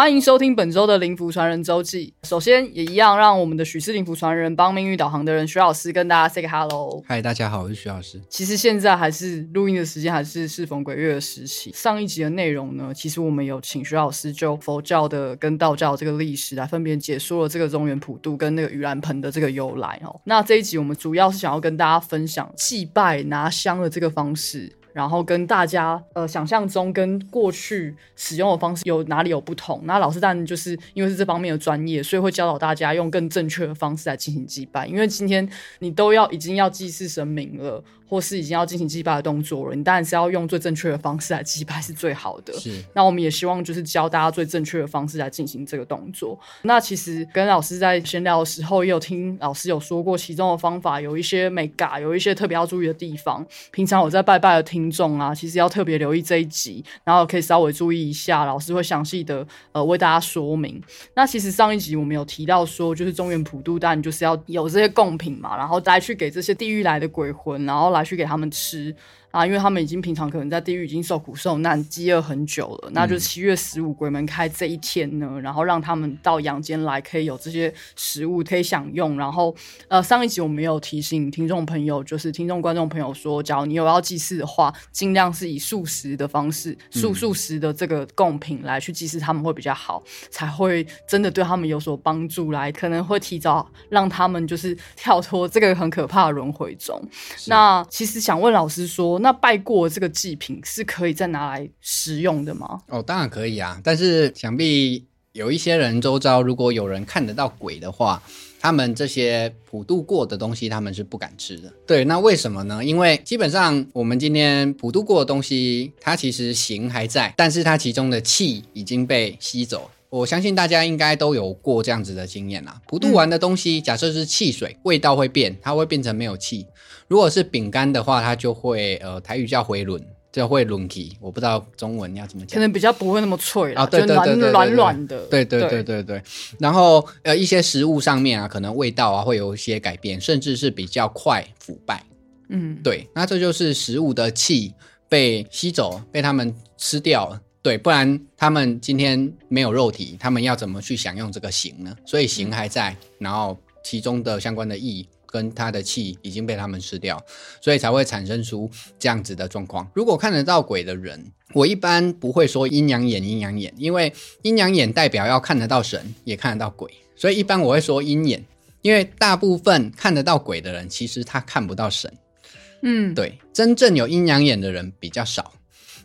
欢迎收听本周的灵符传人周记。首先，也一样让我们的许氏灵符传人帮命运导航的人徐老师跟大家 say 个 hello。嗨，大家好，我是徐老师。其实现在还是录音的时间，还是适逢鬼月的时期。上一集的内容呢，其实我们有请徐老师就佛教的跟道教这个历史来分别解说了这个中原普渡跟那个盂兰盆的这个由来哦。那这一集我们主要是想要跟大家分享祭拜拿香的这个方式。然后跟大家呃想象中跟过去使用的方式有哪里有不同？那老师当然就是因为是这方面的专业，所以会教导大家用更正确的方式来进行祭拜。因为今天你都要已经要祭祀神明了。或是已经要进行祭拜的动作了，你当然是要用最正确的方式来祭拜是最好的。是，那我们也希望就是教大家最正确的方式来进行这个动作。那其实跟老师在闲聊的时候，也有听老师有说过，其中的方法有一些没嘎，有一些特别要注意的地方。平常我在拜拜的听众啊，其实要特别留意这一集，然后可以稍微注意一下，老师会详细的呃为大家说明。那其实上一集我们有提到说，就是中原普渡，但就是要有这些贡品嘛，然后再去给这些地狱来的鬼魂，然后来。去给他们吃。啊，因为他们已经平常可能在地狱已经受苦受难、饥饿很久了，那就七月十五鬼门开这一天呢，然后让他们到阳间来，可以有这些食物可以享用。然后，呃，上一集我们有提醒听众朋友，就是听众观众朋友说，假如你有要祭祀的话，尽量是以素食的方式、素素食的这个贡品来去祭祀，他们会比较好，才会真的对他们有所帮助，来可能会提早让他们就是跳脱这个很可怕的轮回中。那其实想问老师说。那拜过这个祭品是可以再拿来食用的吗？哦，当然可以啊。但是想必有一些人周遭，如果有人看得到鬼的话，他们这些普渡过的东西，他们是不敢吃的。对，那为什么呢？因为基本上我们今天普渡过的东西，它其实形还在，但是它其中的气已经被吸走。我相信大家应该都有过这样子的经验啦。不渡完的东西，假设是汽水，味道会变，它会变成没有气。如果是饼干的话，它就会呃，台语叫回轮，就会轮起。我不知道中文要怎么讲，可能比较不会那么脆啊，对对对对，软软的，对对对对对。然后呃，一些食物上面啊，可能味道啊会有一些改变，甚至是比较快腐败。嗯，对，那这就是食物的气被吸走，被他们吃掉了。对，不然他们今天没有肉体，他们要怎么去享用这个形呢？所以形还在，然后其中的相关的意跟他的气已经被他们吃掉，所以才会产生出这样子的状况。如果看得到鬼的人，我一般不会说阴阳眼，阴阳眼，因为阴阳眼代表要看得到神，也看得到鬼，所以一般我会说阴眼，因为大部分看得到鬼的人，其实他看不到神。嗯，对，真正有阴阳眼的人比较少。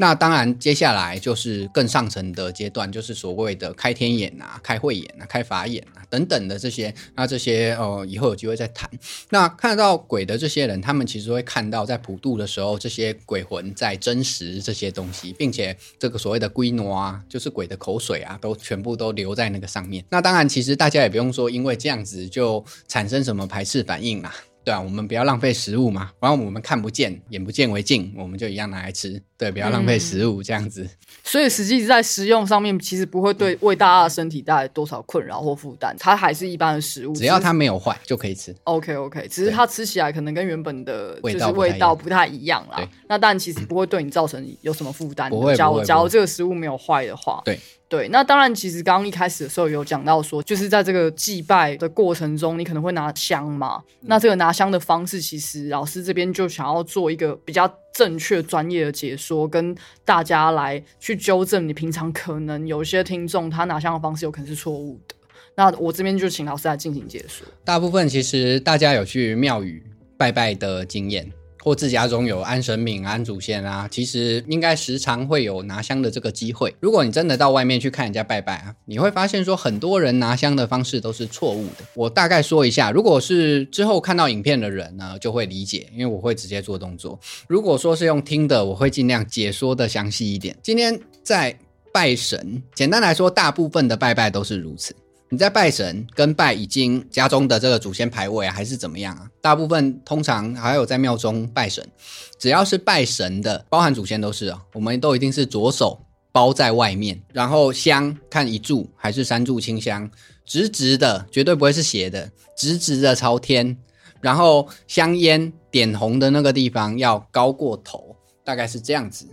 那当然，接下来就是更上层的阶段，就是所谓的开天眼啊、开慧眼啊、开法眼啊等等的这些。那这些呃，以后有机会再谈。那看到鬼的这些人，他们其实会看到在普渡的时候，这些鬼魂在真实这些东西，并且这个所谓的龟挪啊，就是鬼的口水啊，都全部都留在那个上面。那当然，其实大家也不用说，因为这样子就产生什么排斥反应啦。对啊，我们不要浪费食物嘛，反正我们看不见，眼不见为净，我们就一样拿来吃。对，不要浪费食物，这样子。所以实际在食用上面，其实不会对为大家的身体带来多少困扰或负担，它还是一般的食物，只要它没有坏就可以吃。OK OK，只是它吃起来可能跟原本的就是味道不太一样啦。那但其实不会对你造成有什么负担。不会，假如假如这个食物没有坏的话，对。对，那当然，其实刚刚一开始的时候有讲到说，就是在这个祭拜的过程中，你可能会拿香嘛。那这个拿香的方式，其实老师这边就想要做一个比较正确、专业的解说，跟大家来去纠正你平常可能有些听众他拿香的方式有可能是错误的。那我这边就请老师来进行解说。大部分其实大家有去庙宇拜拜的经验。或自家中有安神明、安祖先啊，其实应该时常会有拿香的这个机会。如果你真的到外面去看人家拜拜啊，你会发现说很多人拿香的方式都是错误的。我大概说一下，如果是之后看到影片的人呢，就会理解，因为我会直接做动作。如果说是用听的，我会尽量解说的详细一点。今天在拜神，简单来说，大部分的拜拜都是如此。你在拜神跟拜已经家中的这个祖先牌位啊，还是怎么样啊？大部分通常还有在庙中拜神，只要是拜神的，包含祖先都是啊，我们都一定是左手包在外面，然后香看一柱还是三柱清香，直直的，绝对不会是斜的，直直的朝天，然后香烟点红的那个地方要高过头，大概是这样子。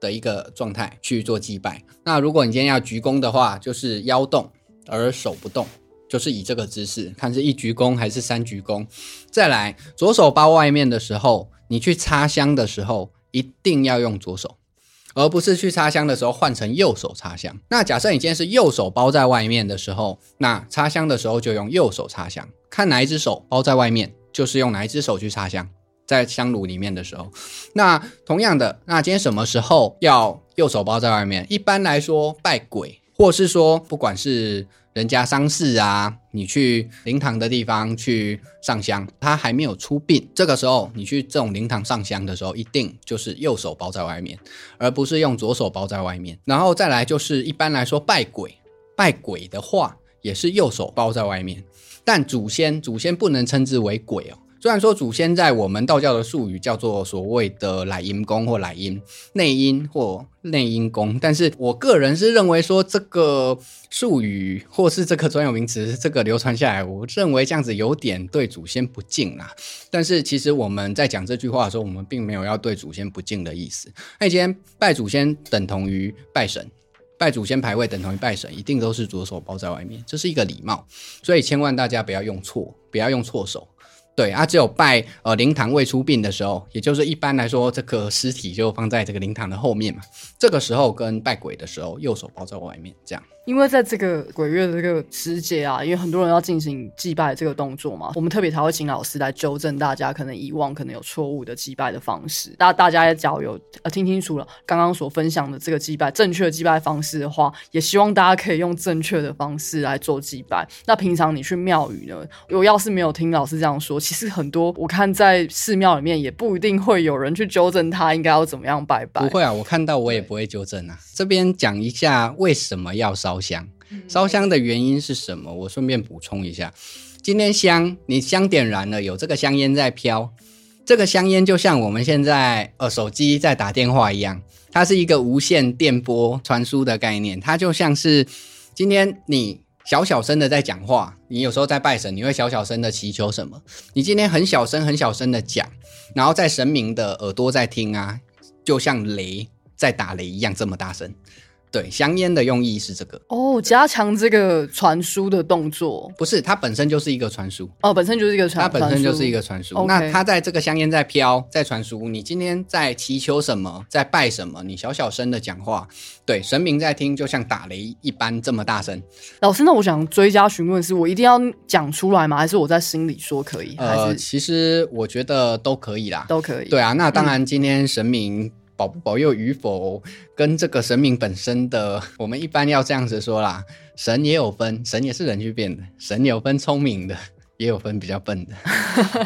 的一个状态去做祭拜。那如果你今天要鞠躬的话，就是腰动而手不动，就是以这个姿势，看是一鞠躬还是三鞠躬。再来，左手包外面的时候，你去插香的时候，一定要用左手。而不是去插香的时候换成右手插香。那假设你今天是右手包在外面的时候，那插香的时候就用右手插香。看哪一只手包在外面，就是用哪一只手去插香，在香炉里面的时候。那同样的，那今天什么时候要右手包在外面？一般来说，拜鬼，或是说不管是。人家丧事啊，你去灵堂的地方去上香，他还没有出殡，这个时候你去这种灵堂上香的时候，一定就是右手包在外面，而不是用左手包在外面。然后再来就是一般来说拜鬼，拜鬼的话也是右手包在外面，但祖先祖先不能称之为鬼哦。虽然说祖先在我们道教的术语叫做所谓的乃阴宫或乃阴内阴或内阴宫，但是我个人是认为说这个术语或是这个专有名词，这个流传下来，我认为这样子有点对祖先不敬啦。但是其实我们在讲这句话的时候，我们并没有要对祖先不敬的意思。那今天拜祖先等同于拜神，拜祖先牌位等同于拜神，一定都是左手包在外面，这是一个礼貌，所以千万大家不要用错，不要用错手。对啊，只有拜呃灵堂未出殡的时候，也就是一般来说，这个尸体就放在这个灵堂的后面嘛。这个时候跟拜鬼的时候，右手包在外面，这样。因为在这个鬼月的这个时节啊，因为很多人要进行祭拜这个动作嘛，我们特别才会请老师来纠正大家可能以往可能有错误的祭拜的方式。大大家只要有呃听清楚了刚刚所分享的这个祭拜正确的祭拜方式的话，也希望大家可以用正确的方式来做祭拜。那平常你去庙宇呢，我要是没有听老师这样说，其实很多我看在寺庙里面也不一定会有人去纠正他应该要怎么样拜拜。不会啊，我看到我也不会纠正啊。这边讲一下为什么要烧香。烧香的原因是什么？我顺便补充一下，今天香你香点燃了，有这个香烟在飘，这个香烟就像我们现在呃手机在打电话一样，它是一个无线电波传输的概念，它就像是今天你小小声的在讲话，你有时候在拜神，你会小小声的祈求什么？你今天很小声很小声的讲，然后在神明的耳朵在听啊，就像雷在打雷一样这么大声。对香烟的用意是这个哦，加强这个传输的动作，不是它本身就是一个传输哦，本身就是一个传，它本身就是一个传输。那它在这个香烟在飘，在传输。你今天在祈求什么，在拜什么？你小小声的讲话，对神明在听，就像打雷一般这么大声。老师，那我想追加询问是，我一定要讲出来吗？还是我在心里说可以？呃，其实我觉得都可以啦，都可以。对啊，那当然，今天神明。保不保佑与否，跟这个神明本身的，我们一般要这样子说啦。神也有分，神也是人去变的，神有分聪明的，也有分比较笨的。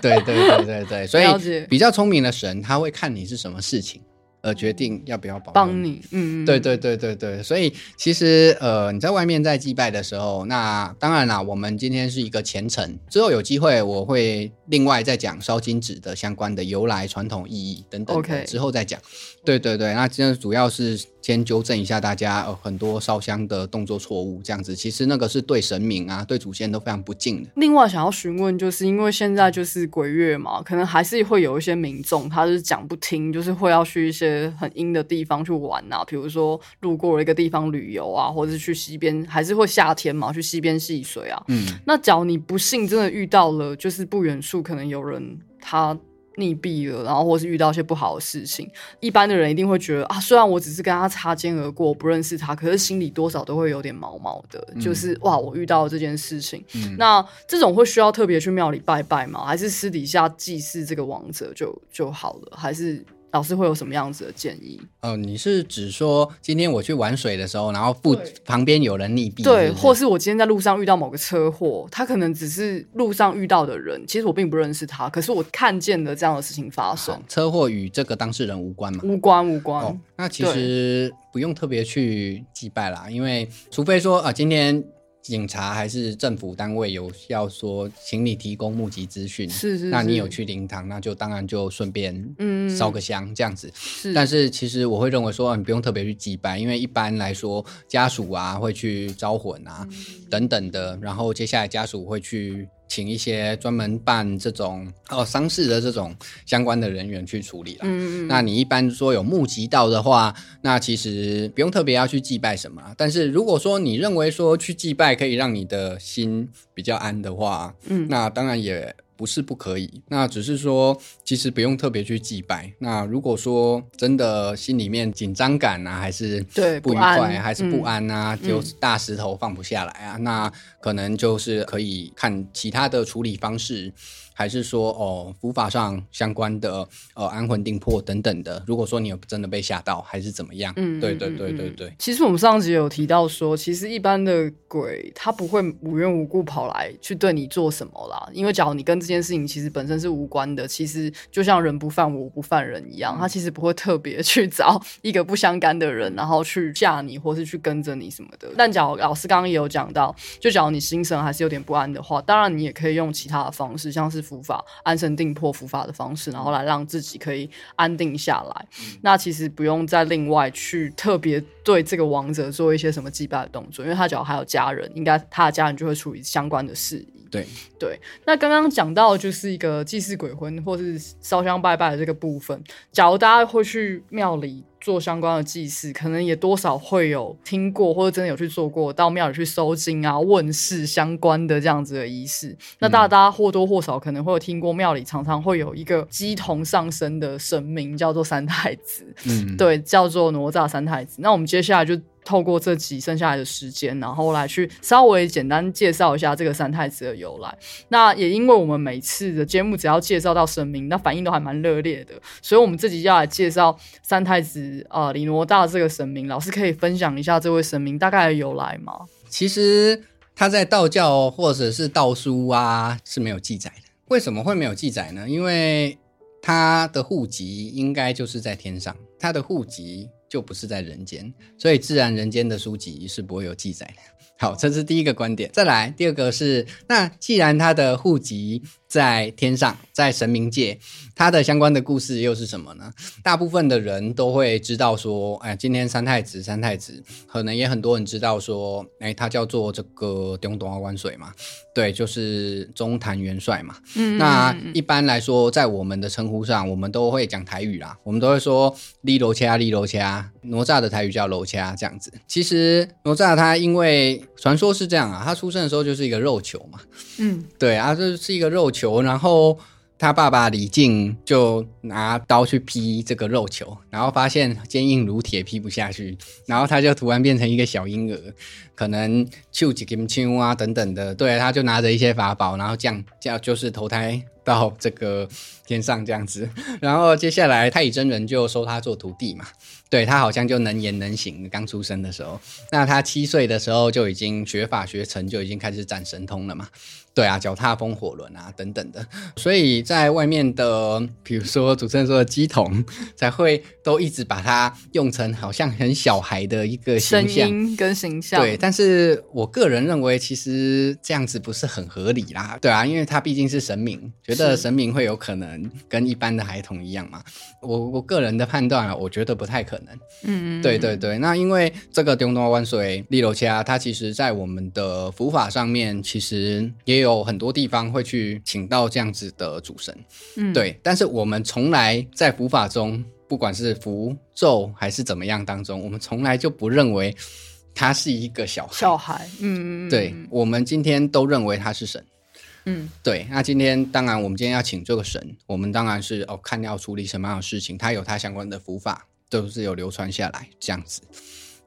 对对对对对，所以比较聪明的神，他会看你是什么事情。呃，决定要不要帮帮你，嗯，对对对对对，所以其实呃，你在外面在祭拜的时候，那当然啦，我们今天是一个虔诚，之后有机会我会另外再讲烧金纸的相关的由来、传统意义等等，OK，之后再讲。对对对，那今天主要是。先纠正一下大家呃很多烧香的动作错误，这样子其实那个是对神明啊、对祖先都非常不敬的。另外想要询问，就是因为现在就是鬼月嘛，可能还是会有一些民众他是讲不听，就是会要去一些很阴的地方去玩啊，比如说路过了一个地方旅游啊，或者是去溪边，还是会夏天嘛去溪边戏水啊。嗯，那假如你不幸真的遇到了，就是不远处可能有人他。溺毙了，然后或是遇到一些不好的事情，一般的人一定会觉得啊，虽然我只是跟他擦肩而过，不认识他，可是心里多少都会有点毛毛的，就是哇，我遇到了这件事情。那这种会需要特别去庙里拜拜吗？还是私底下祭祀这个王者就就好了？还是？老师会有什么样子的建议？呃，你是指说今天我去玩水的时候，然后附旁边有人溺毙，对，或是我今天在路上遇到某个车祸，他可能只是路上遇到的人，其实我并不认识他，可是我看见了这样的事情发生。车祸与这个当事人无关吗？无关，无关。那其实不用特别去祭拜啦，因为除非说啊，今天。警察还是政府单位有要说，请你提供目击资讯。是是，那你有去灵堂，那就当然就顺便，嗯，烧个香这样子。但是其实我会认为说，你不用特别去祭拜，因为一般来说家属啊会去招魂啊等等的，然后接下来家属会去。请一些专门办这种哦丧事的这种相关的人员去处理了。嗯嗯。那你一般说有募集到的话，那其实不用特别要去祭拜什么。但是如果说你认为说去祭拜可以让你的心比较安的话，嗯，那当然也。不是不可以，那只是说，其实不用特别去祭拜。那如果说真的心里面紧张感啊，还是不愉快，还是不安啊，就大石头放不下来啊，那可能就是可以看其他的处理方式。还是说哦，佛法上相关的呃安魂定魄等等的，如果说你有真的被吓到，还是怎么样？嗯，对对对对对。其实我们上集有提到说，其实一般的鬼他不会无缘无故跑来去对你做什么啦，因为假如你跟这件事情其实本身是无关的，其实就像人不犯我，我不犯人一样，他其实不会特别去找一个不相干的人，然后去吓你，或是去跟着你什么的。但假如老师刚刚也有讲到，就假如你心神还是有点不安的话，当然你也可以用其他的方式，像是。伏法安神定魄伏法的方式，然后来让自己可以安定下来。那其实不用再另外去特别对这个王者做一些什么祭拜的动作，因为他只要还有家人，应该他的家人就会处理相关的事宜。对对。那刚刚讲到就是一个祭祀鬼魂或是烧香拜拜的这个部分，假如大家会去庙里。做相关的祭祀，可能也多少会有听过，或者真的有去做过，到庙里去收金啊、问事相关的这样子的仪式。那大家或多或少可能会有听过，庙里常常会有一个鸡同上身的神明，叫做三太子。嗯，对，叫做哪吒三太子。那我们接下来就。透过这集剩下来的时间，然后来去稍微简单介绍一下这个三太子的由来。那也因为我们每次的节目只要介绍到神明，那反应都还蛮热烈的，所以我们这集要来介绍三太子啊，李罗大这个神明。老师可以分享一下这位神明大概的由来吗？其实他在道教或者是道书啊是没有记载的。为什么会没有记载呢？因为他的户籍应该就是在天上，他的户籍。就不是在人间，所以自然人间的书籍是不会有记载的。好，这是第一个观点。再来，第二个是，那既然他的户籍在天上，在神明界。他的相关的故事又是什么呢？大部分的人都会知道说，哎，今天三太子，三太子，可能也很多人知道说，哎，他叫做这个东东阿关水嘛，对，就是中坛元帅嘛。嗯，那一般来说，在我们的称呼上，我们都会讲台语啦，我们都会说利罗掐，利罗掐，哪吒的台语叫楼掐这样子。其实哪吒他因为传说是这样啊，他出生的时候就是一个肉球嘛。嗯，对啊，就是一个肉球，球然后。他爸爸李靖就拿刀去劈这个肉球，然后发现坚硬如铁，劈不下去，然后他就突然变成一个小婴儿，可能秋几根青蛙等等的，对，他就拿着一些法宝，然后这样，这样就是投胎到这个天上这样子，然后接下来太乙真人就收他做徒弟嘛，对他好像就能言能行，刚出生的时候，那他七岁的时候就已经学法学成就已经开始展神通了嘛。对啊，脚踏风火轮啊，等等的，所以在外面的，比如说主持人说的鸡童，才会都一直把它用成好像很小孩的一个形象跟形象。对，但是我个人认为，其实这样子不是很合理啦。对啊，因为他毕竟是神明，觉得神明会有可能跟一般的孩童一样嘛。我我个人的判断啊，我觉得不太可能。嗯嗯。对对对，那因为这个东东万岁利罗掐，它其实在我们的佛法上面，其实也。有很多地方会去请到这样子的主神，嗯，对，但是我们从来在佛法中，不管是符咒还是怎么样当中，我们从来就不认为他是一个小孩，小孩，嗯嗯，对，我们今天都认为他是神，嗯，对，那今天当然我们今天要请这个神，我们当然是哦，看要处理什么样的事情，他有他相关的符法，都是有流传下来这样子。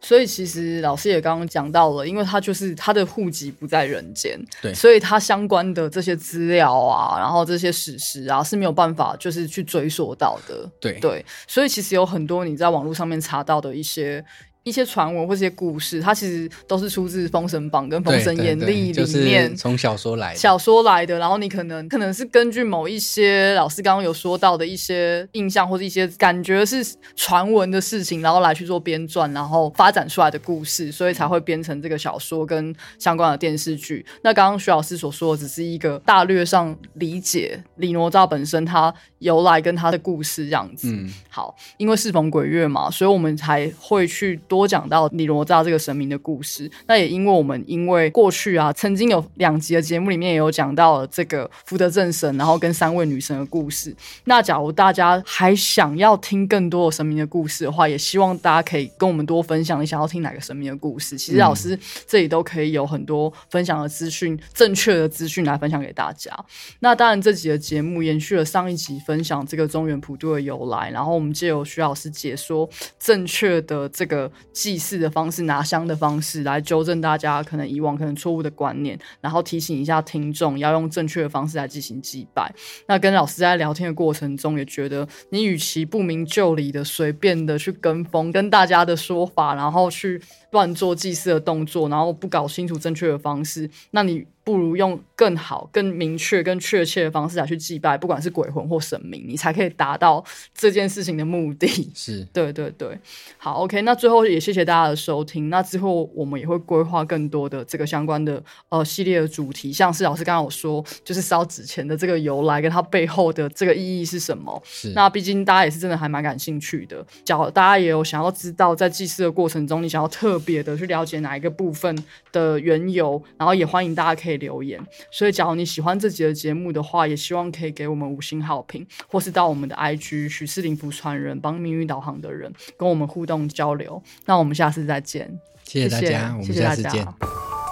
所以其实老师也刚刚讲到了，因为他就是他的户籍不在人间，对，所以他相关的这些资料啊，然后这些史实啊是没有办法就是去追溯到的，对对。所以其实有很多你在网络上面查到的一些一些传闻或一些故事，它其实都是出自《封神榜》跟《封神演义》里面，从小说来小说来的。然后你可能可能是根据某一些老师刚刚有说到的一些印象或者一些感觉是传闻的事情，然后来去做编撰，然后发展出来的故事，所以才会编成这个小说跟相关的电视剧。那刚刚徐老师所说的只是一个大略上理解李哪吒本身他由来跟他的故事这样子。嗯，好，因为适逢鬼月嘛，所以我们才会去多讲到李罗扎这个神明的故事。那也因为我们因为过去啊，曾经有两集的节目里面也有讲到了这个福德正神，然后跟三位女神的故事。那假如大家还想要听更多的神明的故事的话，也希望大家可以跟我们多分享你想要听哪个神明的故事。其实老师这里都可以有很多分享的资讯，正确的资讯来分享给大家。那当然，这集的节目延续了上一集分享这个中原普渡的由来，然后我们借由徐老师解说正确的这个祭祀的方式、拿香的方式，来纠正大家可能以往可能错误的观念，然后提醒一下听众要用正确的方式来进行祭拜。那跟老师在聊天的过程中，也觉得你与其不明就里的随便的去跟风，跟大家的说法，然后去乱做祭祀的动作，然后不搞清楚正确的方式，那你。不如用更好、更明确、更确切的方式来去祭拜，不管是鬼魂或神明，你才可以达到这件事情的目的。是对对对，好，OK。那最后也谢谢大家的收听。那之后我们也会规划更多的这个相关的呃系列的主题，像是老师刚刚有说，就是烧纸钱的这个由来跟它背后的这个意义是什么。是。那毕竟大家也是真的还蛮感兴趣的，假如大家也有想要知道在祭祀的过程中，你想要特别的去了解哪一个部分的缘由，然后也欢迎大家可以。留言，所以假如你喜欢这集的节目的话，也希望可以给我们五星好评，或是到我们的 IG 许世林福传人帮命运导航的人跟我们互动交流。那我们下次再见，谢谢大家，我们下次见。